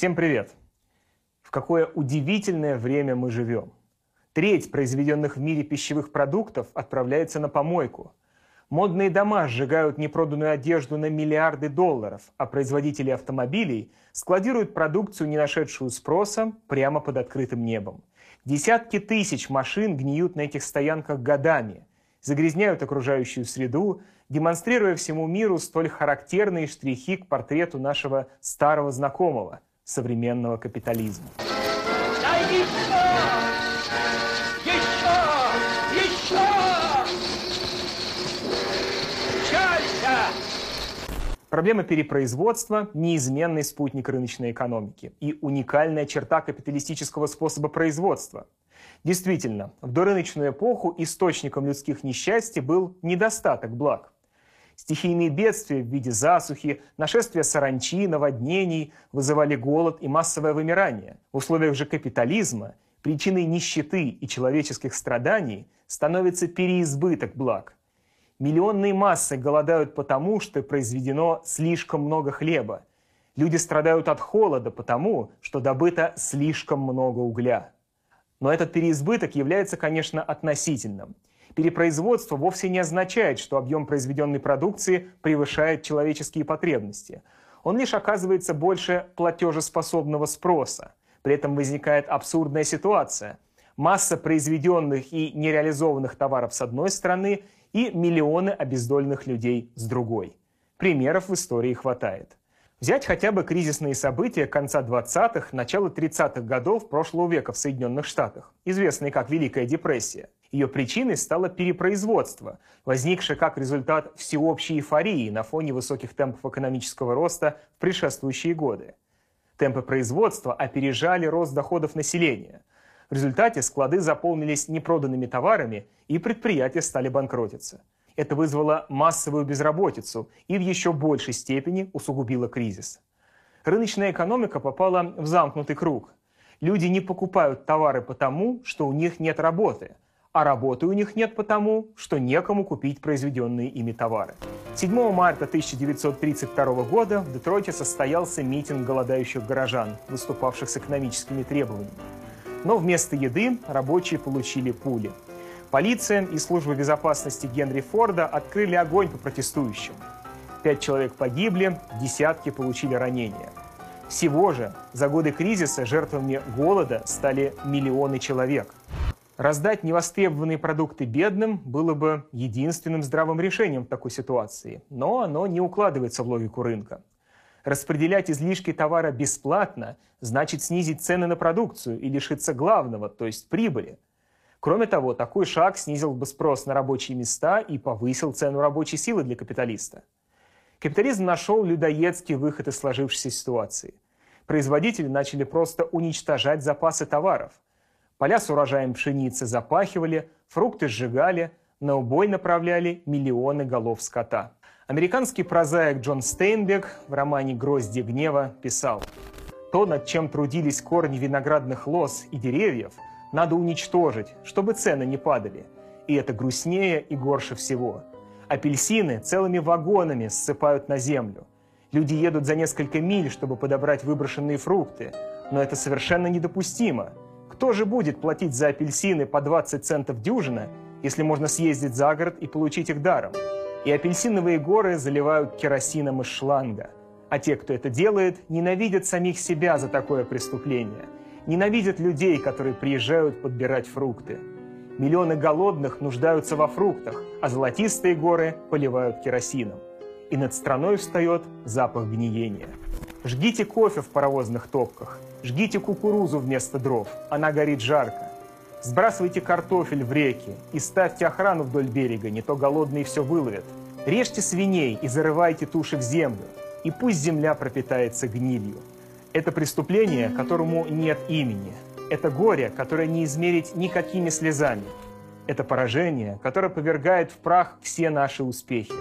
Всем привет! В какое удивительное время мы живем. Треть произведенных в мире пищевых продуктов отправляется на помойку. Модные дома сжигают непроданную одежду на миллиарды долларов, а производители автомобилей складируют продукцию, не нашедшую спроса, прямо под открытым небом. Десятки тысяч машин гниют на этих стоянках годами, загрязняют окружающую среду, демонстрируя всему миру столь характерные штрихи к портрету нашего старого знакомого – современного капитализма. Проблема перепроизводства – неизменный спутник рыночной экономики и уникальная черта капиталистического способа производства. Действительно, в дорыночную эпоху источником людских несчастий был недостаток благ. Стихийные бедствия в виде засухи, нашествия саранчи, наводнений вызывали голод и массовое вымирание. В условиях же капитализма причиной нищеты и человеческих страданий становится переизбыток благ. Миллионные массы голодают потому, что произведено слишком много хлеба. Люди страдают от холода потому, что добыто слишком много угля. Но этот переизбыток является, конечно, относительным – Перепроизводство вовсе не означает, что объем произведенной продукции превышает человеческие потребности. Он лишь оказывается больше платежеспособного спроса. При этом возникает абсурдная ситуация. Масса произведенных и нереализованных товаров с одной стороны и миллионы обездоленных людей с другой. Примеров в истории хватает. Взять хотя бы кризисные события конца 20-х, начала 30-х годов прошлого века в Соединенных Штатах, известные как Великая депрессия. Ее причиной стало перепроизводство, возникшее как результат всеобщей эйфории на фоне высоких темпов экономического роста в предшествующие годы. Темпы производства опережали рост доходов населения. В результате склады заполнились непроданными товарами, и предприятия стали банкротиться. Это вызвало массовую безработицу и в еще большей степени усугубило кризис. Рыночная экономика попала в замкнутый круг. Люди не покупают товары потому, что у них нет работы, а работы у них нет потому, что некому купить произведенные ими товары. 7 марта 1932 года в Детройте состоялся митинг голодающих горожан, выступавших с экономическими требованиями. Но вместо еды рабочие получили пули – Полиция и служба безопасности Генри Форда открыли огонь по протестующим. Пять человек погибли, десятки получили ранения. Всего же за годы кризиса жертвами голода стали миллионы человек. Раздать невостребованные продукты бедным было бы единственным здравым решением в такой ситуации, но оно не укладывается в логику рынка. Распределять излишки товара бесплатно значит снизить цены на продукцию и лишиться главного, то есть прибыли – Кроме того, такой шаг снизил бы спрос на рабочие места и повысил цену рабочей силы для капиталиста. Капитализм нашел людоедский выход из сложившейся ситуации. Производители начали просто уничтожать запасы товаров. Поля с урожаем пшеницы запахивали, фрукты сжигали, на убой направляли миллионы голов скота. Американский прозаик Джон Стейнбек в романе «Грозди гнева» писал «То, над чем трудились корни виноградных лоз и деревьев – надо уничтожить, чтобы цены не падали. И это грустнее и горше всего. Апельсины целыми вагонами ссыпают на землю. Люди едут за несколько миль, чтобы подобрать выброшенные фрукты. Но это совершенно недопустимо. Кто же будет платить за апельсины по 20 центов дюжина, если можно съездить за город и получить их даром? И апельсиновые горы заливают керосином из шланга. А те, кто это делает, ненавидят самих себя за такое преступление – ненавидят людей, которые приезжают подбирать фрукты. Миллионы голодных нуждаются во фруктах, а золотистые горы поливают керосином. И над страной встает запах гниения. Жгите кофе в паровозных топках, жгите кукурузу вместо дров, она горит жарко. Сбрасывайте картофель в реки и ставьте охрану вдоль берега, не то голодные все выловят. Режьте свиней и зарывайте туши в землю, и пусть земля пропитается гнилью. Это преступление, которому нет имени. Это горе, которое не измерить никакими слезами. Это поражение, которое повергает в прах все наши успехи.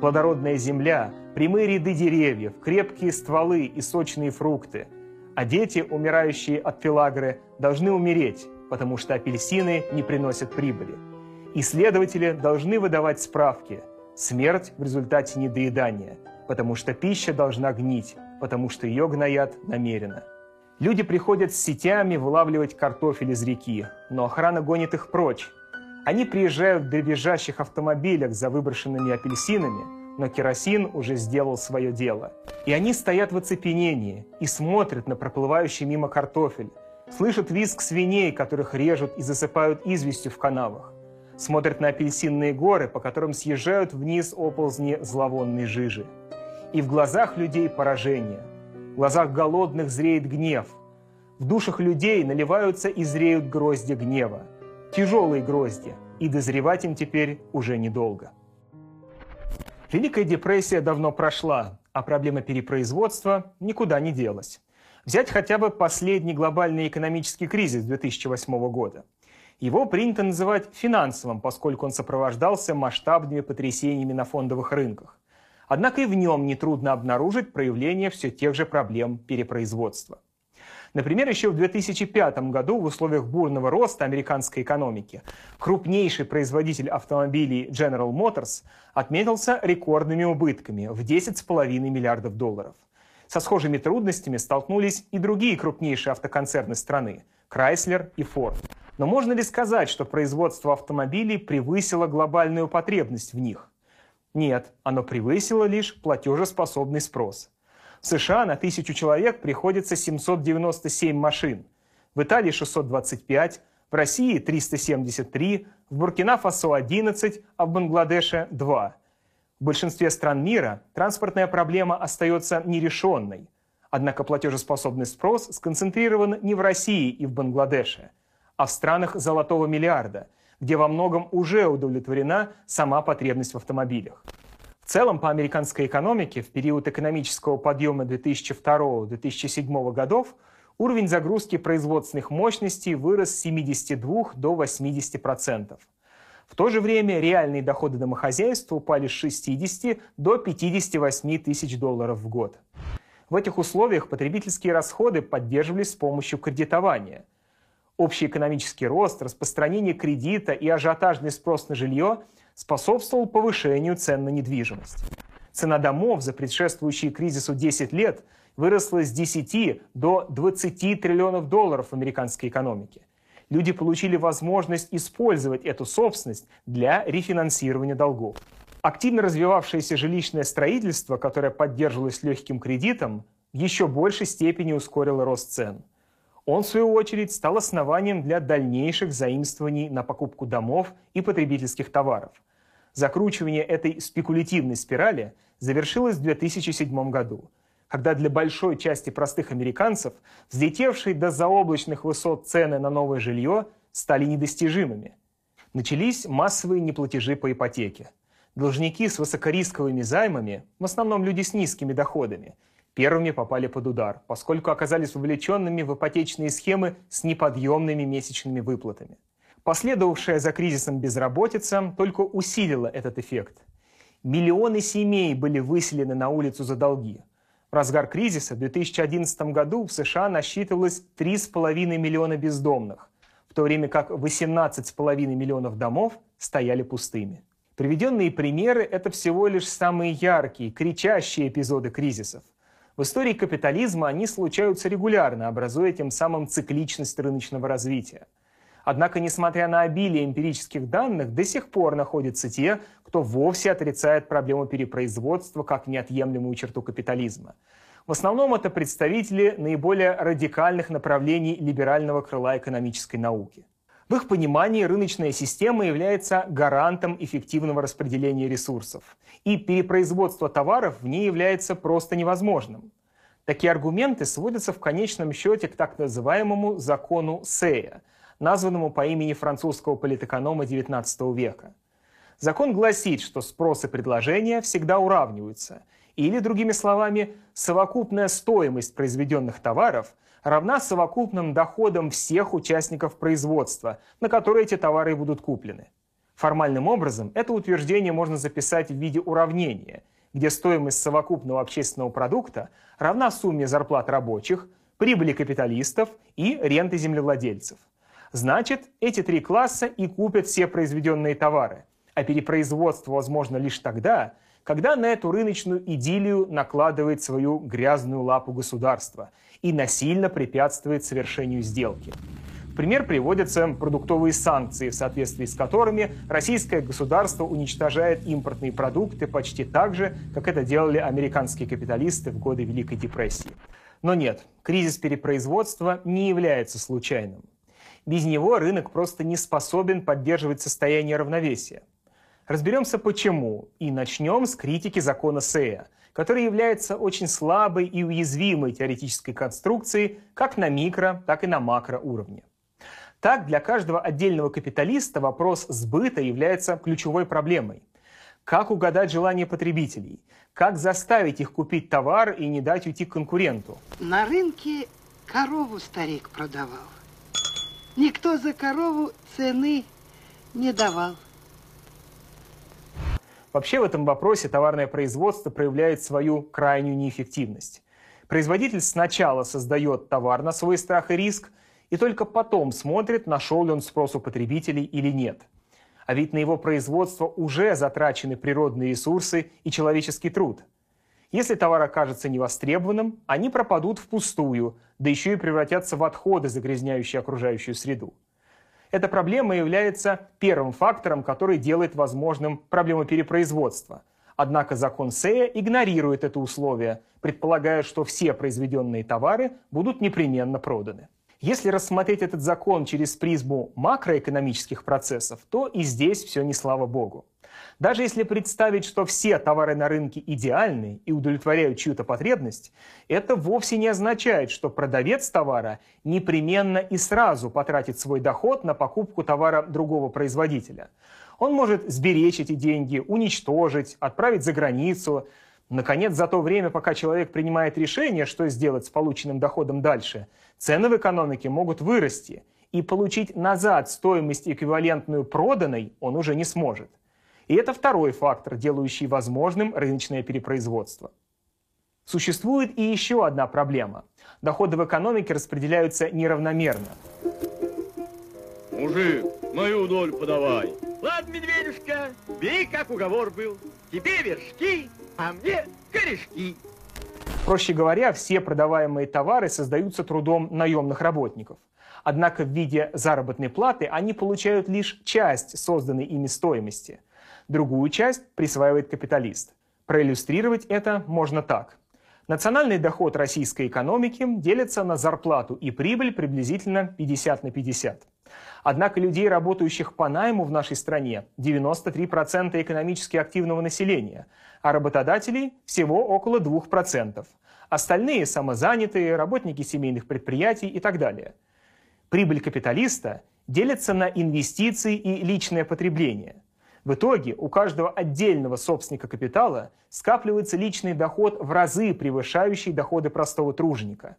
Плодородная земля, прямые ряды деревьев, крепкие стволы и сочные фрукты. А дети, умирающие от пелагры, должны умереть, потому что апельсины не приносят прибыли. Исследователи должны выдавать справки. Смерть в результате недоедания, потому что пища должна гнить, потому что ее гноят намеренно. Люди приходят с сетями вылавливать картофель из реки, но охрана гонит их прочь. Они приезжают в дребезжащих автомобилях за выброшенными апельсинами, но керосин уже сделал свое дело. И они стоят в оцепенении и смотрят на проплывающий мимо картофель, слышат визг свиней, которых режут и засыпают известью в канавах, смотрят на апельсинные горы, по которым съезжают вниз оползни зловонной жижи. И в глазах людей поражение, в глазах голодных зреет гнев, в душах людей наливаются и зреют грозди гнева, тяжелые грозди, и дозревать им теперь уже недолго. Великая депрессия давно прошла, а проблема перепроизводства никуда не делась. Взять хотя бы последний глобальный экономический кризис 2008 года. Его принято называть финансовым, поскольку он сопровождался масштабными потрясениями на фондовых рынках. Однако и в нем нетрудно обнаружить проявление все тех же проблем перепроизводства. Например, еще в 2005 году в условиях бурного роста американской экономики крупнейший производитель автомобилей General Motors отметился рекордными убытками в 10,5 миллиардов долларов. Со схожими трудностями столкнулись и другие крупнейшие автоконцерны страны – Chrysler и Ford. Но можно ли сказать, что производство автомобилей превысило глобальную потребность в них? Нет, оно превысило лишь платежеспособный спрос – в США на тысячу человек приходится 797 машин, в Италии 625, в России 373, в Буркина-Фасо 11, а в Бангладеше 2. В большинстве стран мира транспортная проблема остается нерешенной. Однако платежеспособный спрос сконцентрирован не в России и в Бангладеше, а в странах золотого миллиарда, где во многом уже удовлетворена сама потребность в автомобилях. В целом, по американской экономике в период экономического подъема 2002-2007 годов уровень загрузки производственных мощностей вырос с 72 до 80%. В то же время реальные доходы домохозяйства упали с 60 до 58 тысяч долларов в год. В этих условиях потребительские расходы поддерживались с помощью кредитования. Общий экономический рост, распространение кредита и ажиотажный спрос на жилье – способствовал повышению цен на недвижимость. Цена домов за предшествующие кризису 10 лет выросла с 10 до 20 триллионов долларов в американской экономике. Люди получили возможность использовать эту собственность для рефинансирования долгов. Активно развивавшееся жилищное строительство, которое поддерживалось легким кредитом, в еще большей степени ускорило рост цен. Он, в свою очередь, стал основанием для дальнейших заимствований на покупку домов и потребительских товаров. Закручивание этой спекулятивной спирали завершилось в 2007 году, когда для большой части простых американцев взлетевшие до заоблачных высот цены на новое жилье стали недостижимыми. Начались массовые неплатежи по ипотеке. Должники с высокорисковыми займами, в основном люди с низкими доходами, первыми попали под удар, поскольку оказались вовлеченными в ипотечные схемы с неподъемными месячными выплатами. Последовавшая за кризисом безработица только усилила этот эффект. Миллионы семей были выселены на улицу за долги. В разгар кризиса в 2011 году в США насчитывалось 3,5 миллиона бездомных, в то время как 18,5 миллионов домов стояли пустыми. Приведенные примеры – это всего лишь самые яркие, кричащие эпизоды кризисов. В истории капитализма они случаются регулярно, образуя тем самым цикличность рыночного развития. Однако, несмотря на обилие эмпирических данных, до сих пор находятся те, кто вовсе отрицает проблему перепроизводства как неотъемлемую черту капитализма. В основном это представители наиболее радикальных направлений либерального крыла экономической науки. В их понимании рыночная система является гарантом эффективного распределения ресурсов, и перепроизводство товаров в ней является просто невозможным. Такие аргументы сводятся в конечном счете к так называемому закону Сея, названному по имени французского политэконома XIX века. Закон гласит, что спрос и предложение всегда уравниваются, или, другими словами, совокупная стоимость произведенных товаров равна совокупным доходам всех участников производства, на которые эти товары будут куплены. Формальным образом это утверждение можно записать в виде уравнения, где стоимость совокупного общественного продукта равна сумме зарплат рабочих, прибыли капиталистов и ренты землевладельцев. Значит, эти три класса и купят все произведенные товары, а перепроизводство возможно лишь тогда, когда на эту рыночную идиллию накладывает свою грязную лапу государства и насильно препятствует совершению сделки. В пример приводятся продуктовые санкции, в соответствии с которыми российское государство уничтожает импортные продукты почти так же, как это делали американские капиталисты в годы Великой депрессии. Но нет, кризис перепроизводства не является случайным. Без него рынок просто не способен поддерживать состояние равновесия. Разберемся почему и начнем с критики закона Сея, который является очень слабой и уязвимой теоретической конструкцией как на микро, так и на макро уровне. Так, для каждого отдельного капиталиста вопрос сбыта является ключевой проблемой. Как угадать желания потребителей? Как заставить их купить товар и не дать уйти к конкуренту? На рынке корову старик продавал. Никто за корову цены не давал. Вообще в этом вопросе товарное производство проявляет свою крайнюю неэффективность. Производитель сначала создает товар на свой страх и риск, и только потом смотрит, нашел ли он спрос у потребителей или нет. А ведь на его производство уже затрачены природные ресурсы и человеческий труд. Если товар окажется невостребованным, они пропадут впустую, да еще и превратятся в отходы, загрязняющие окружающую среду. Эта проблема является первым фактором, который делает возможным проблему перепроизводства. Однако закон Сея игнорирует это условие, предполагая, что все произведенные товары будут непременно проданы. Если рассмотреть этот закон через призму макроэкономических процессов, то и здесь все не слава богу. Даже если представить, что все товары на рынке идеальны и удовлетворяют чью-то потребность, это вовсе не означает, что продавец товара непременно и сразу потратит свой доход на покупку товара другого производителя. Он может сберечь эти деньги, уничтожить, отправить за границу, Наконец, за то время, пока человек принимает решение, что сделать с полученным доходом дальше, цены в экономике могут вырасти, и получить назад стоимость эквивалентную проданной он уже не сможет. И это второй фактор, делающий возможным рыночное перепроизводство. Существует и еще одна проблема. Доходы в экономике распределяются неравномерно. Мужик, мою долю подавай. Ладно, медведюшка, бей, как уговор был. Тебе вершки, а мне корешки. Проще говоря, все продаваемые товары создаются трудом наемных работников. Однако в виде заработной платы они получают лишь часть созданной ими стоимости. Другую часть присваивает капиталист. Проиллюстрировать это можно так. Национальный доход российской экономики делится на зарплату и прибыль приблизительно 50 на 50. Однако людей, работающих по найму в нашей стране, 93% экономически активного населения, а работодателей всего около 2%. Остальные – самозанятые, работники семейных предприятий и так далее. Прибыль капиталиста делится на инвестиции и личное потребление. В итоге у каждого отдельного собственника капитала скапливается личный доход в разы превышающий доходы простого труженика.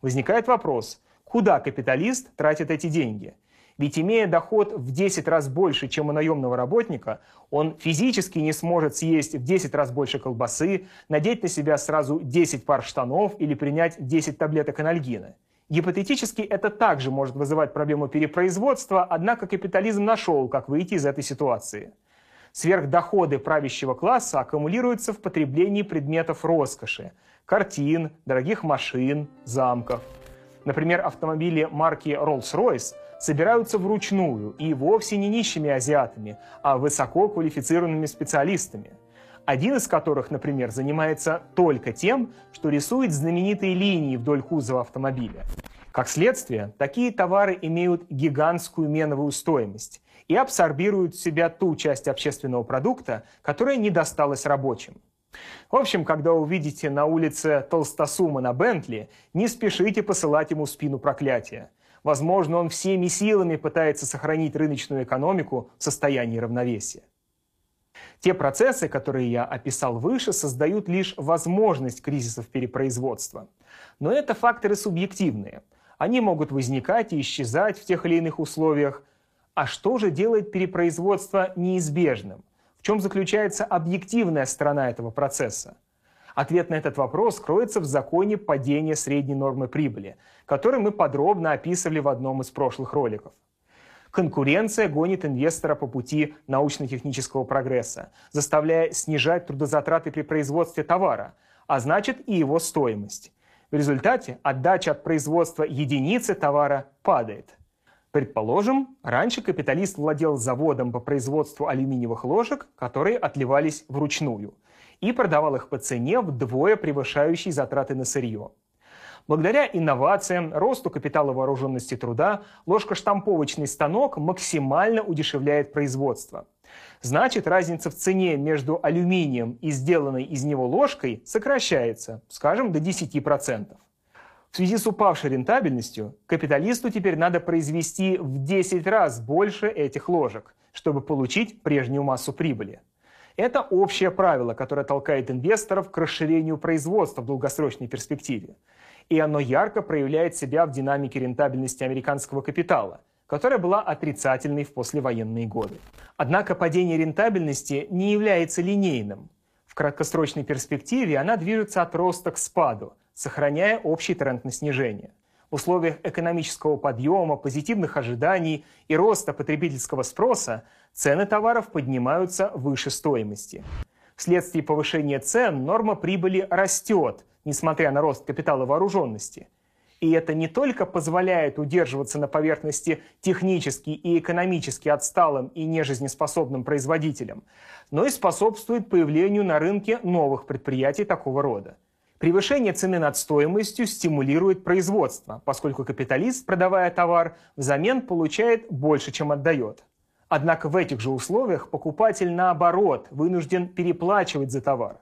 Возникает вопрос, куда капиталист тратит эти деньги – ведь имея доход в 10 раз больше, чем у наемного работника, он физически не сможет съесть в 10 раз больше колбасы, надеть на себя сразу 10 пар штанов или принять 10 таблеток анальгина. Гипотетически это также может вызывать проблему перепроизводства, однако капитализм нашел, как выйти из этой ситуации. Сверхдоходы правящего класса аккумулируются в потреблении предметов роскоши – картин, дорогих машин, замков. Например, автомобили марки Rolls-Royce собираются вручную и вовсе не нищими азиатами, а высоко квалифицированными специалистами. Один из которых, например, занимается только тем, что рисует знаменитые линии вдоль кузова автомобиля. Как следствие, такие товары имеют гигантскую меновую стоимость и абсорбируют в себя ту часть общественного продукта, которая не досталась рабочим. В общем, когда увидите на улице толстосума на Бентли, не спешите посылать ему спину проклятия. Возможно, он всеми силами пытается сохранить рыночную экономику в состоянии равновесия. Те процессы, которые я описал выше, создают лишь возможность кризисов перепроизводства. Но это факторы субъективные. Они могут возникать и исчезать в тех или иных условиях. А что же делает перепроизводство неизбежным? В чем заключается объективная сторона этого процесса? Ответ на этот вопрос кроется в законе падения средней нормы прибыли, который мы подробно описывали в одном из прошлых роликов. Конкуренция гонит инвестора по пути научно-технического прогресса, заставляя снижать трудозатраты при производстве товара, а значит и его стоимость. В результате отдача от производства единицы товара падает. Предположим, раньше капиталист владел заводом по производству алюминиевых ложек, которые отливались вручную, и продавал их по цене вдвое превышающей затраты на сырье. Благодаря инновациям, росту капитала вооруженности труда, ложкоштамповочный станок максимально удешевляет производство. Значит, разница в цене между алюминием и сделанной из него ложкой сокращается, скажем, до 10%. В связи с упавшей рентабельностью, капиталисту теперь надо произвести в 10 раз больше этих ложек, чтобы получить прежнюю массу прибыли. Это общее правило, которое толкает инвесторов к расширению производства в долгосрочной перспективе и оно ярко проявляет себя в динамике рентабельности американского капитала, которая была отрицательной в послевоенные годы. Однако падение рентабельности не является линейным. В краткосрочной перспективе она движется от роста к спаду, сохраняя общий тренд на снижение. В условиях экономического подъема, позитивных ожиданий и роста потребительского спроса цены товаров поднимаются выше стоимости. Вследствие повышения цен норма прибыли растет, несмотря на рост капитала вооруженности. И это не только позволяет удерживаться на поверхности технически и экономически отсталым и нежизнеспособным производителям, но и способствует появлению на рынке новых предприятий такого рода. Превышение цены над стоимостью стимулирует производство, поскольку капиталист, продавая товар, взамен получает больше, чем отдает. Однако в этих же условиях покупатель, наоборот, вынужден переплачивать за товар.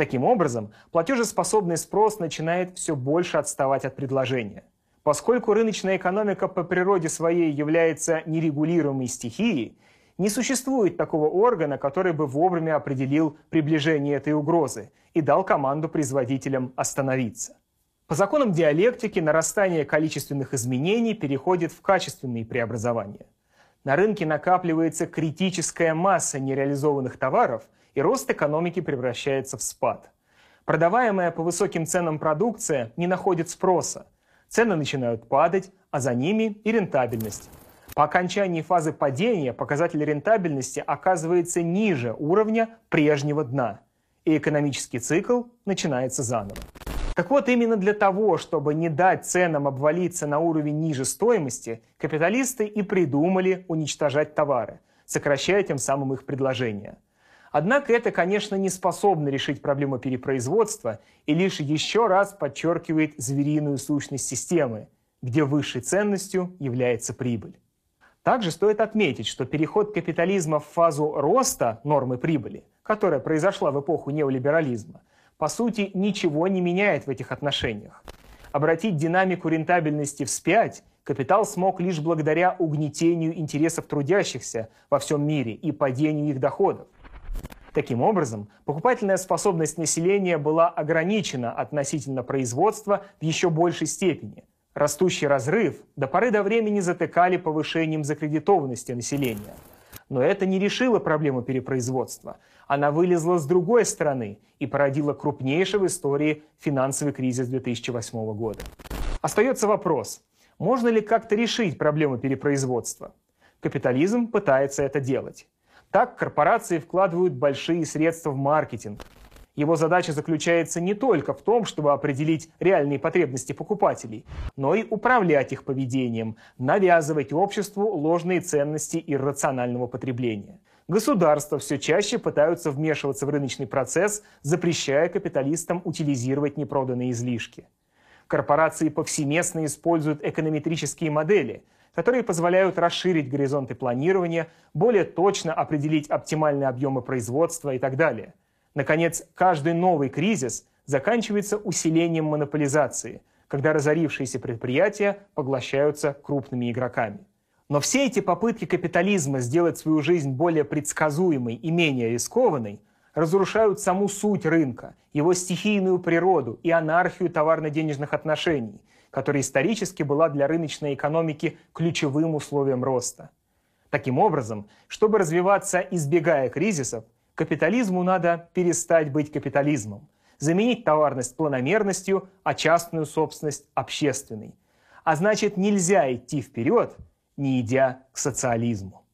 Таким образом, платежеспособный спрос начинает все больше отставать от предложения. Поскольку рыночная экономика по природе своей является нерегулируемой стихией, не существует такого органа, который бы вовремя определил приближение этой угрозы и дал команду производителям остановиться. По законам диалектики нарастание количественных изменений переходит в качественные преобразования. На рынке накапливается критическая масса нереализованных товаров – и рост экономики превращается в спад. Продаваемая по высоким ценам продукция не находит спроса. Цены начинают падать, а за ними и рентабельность. По окончании фазы падения показатель рентабельности оказывается ниже уровня прежнего дна, и экономический цикл начинается заново. Так вот, именно для того, чтобы не дать ценам обвалиться на уровень ниже стоимости, капиталисты и придумали уничтожать товары, сокращая тем самым их предложение – Однако это, конечно, не способно решить проблему перепроизводства и лишь еще раз подчеркивает звериную сущность системы, где высшей ценностью является прибыль. Также стоит отметить, что переход капитализма в фазу роста нормы прибыли, которая произошла в эпоху неолиберализма, по сути ничего не меняет в этих отношениях. Обратить динамику рентабельности вспять капитал смог лишь благодаря угнетению интересов трудящихся во всем мире и падению их доходов. Таким образом, покупательная способность населения была ограничена относительно производства в еще большей степени. Растущий разрыв до поры до времени затыкали повышением закредитованности населения. Но это не решило проблему перепроизводства. Она вылезла с другой стороны и породила крупнейший в истории финансовый кризис 2008 года. Остается вопрос, можно ли как-то решить проблему перепроизводства? Капитализм пытается это делать. Так корпорации вкладывают большие средства в маркетинг. Его задача заключается не только в том, чтобы определить реальные потребности покупателей, но и управлять их поведением, навязывать обществу ложные ценности иррационального потребления. Государства все чаще пытаются вмешиваться в рыночный процесс, запрещая капиталистам утилизировать непроданные излишки. Корпорации повсеместно используют эконометрические модели – которые позволяют расширить горизонты планирования, более точно определить оптимальные объемы производства и так далее. Наконец, каждый новый кризис заканчивается усилением монополизации, когда разорившиеся предприятия поглощаются крупными игроками. Но все эти попытки капитализма сделать свою жизнь более предсказуемой и менее рискованной разрушают саму суть рынка, его стихийную природу и анархию товарно-денежных отношений, которая исторически была для рыночной экономики ключевым условием роста. Таким образом, чтобы развиваться, избегая кризисов, капитализму надо перестать быть капитализмом, заменить товарность планомерностью, а частную собственность общественной. А значит, нельзя идти вперед, не идя к социализму.